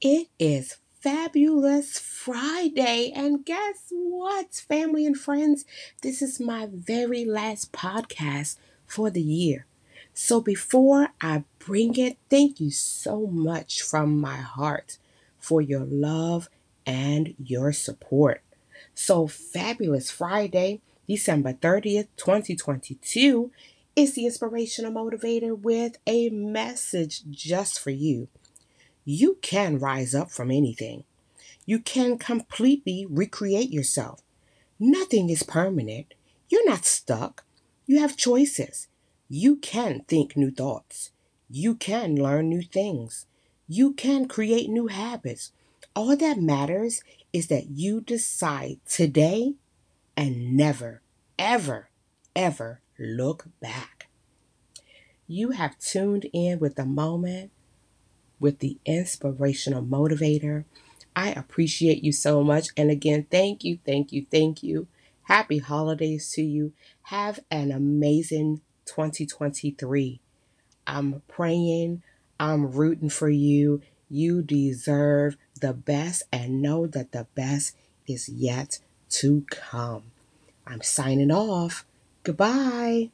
It is Fabulous Friday, and guess what, family and friends? This is my very last podcast for the year. So before I bring it, thank you so much from my heart for your love and your support. So, Fabulous Friday, December 30th, 2022, is the Inspirational Motivator with a message just for you you can rise up from anything. You can completely recreate yourself. Nothing is permanent. You're not stuck. You have choices. You can think new thoughts. You can learn new things. You can create new habits. All that matters is that you decide today and never, ever, ever look back. You have tuned in with the moment with the inspirational motivator. I appreciate you so much. And again, thank you, thank you, thank you. Happy holidays to you. Have an amazing 2023. I'm praying, I'm rooting for you. You deserve the best and know that the best is yet to come. I'm signing off. Goodbye.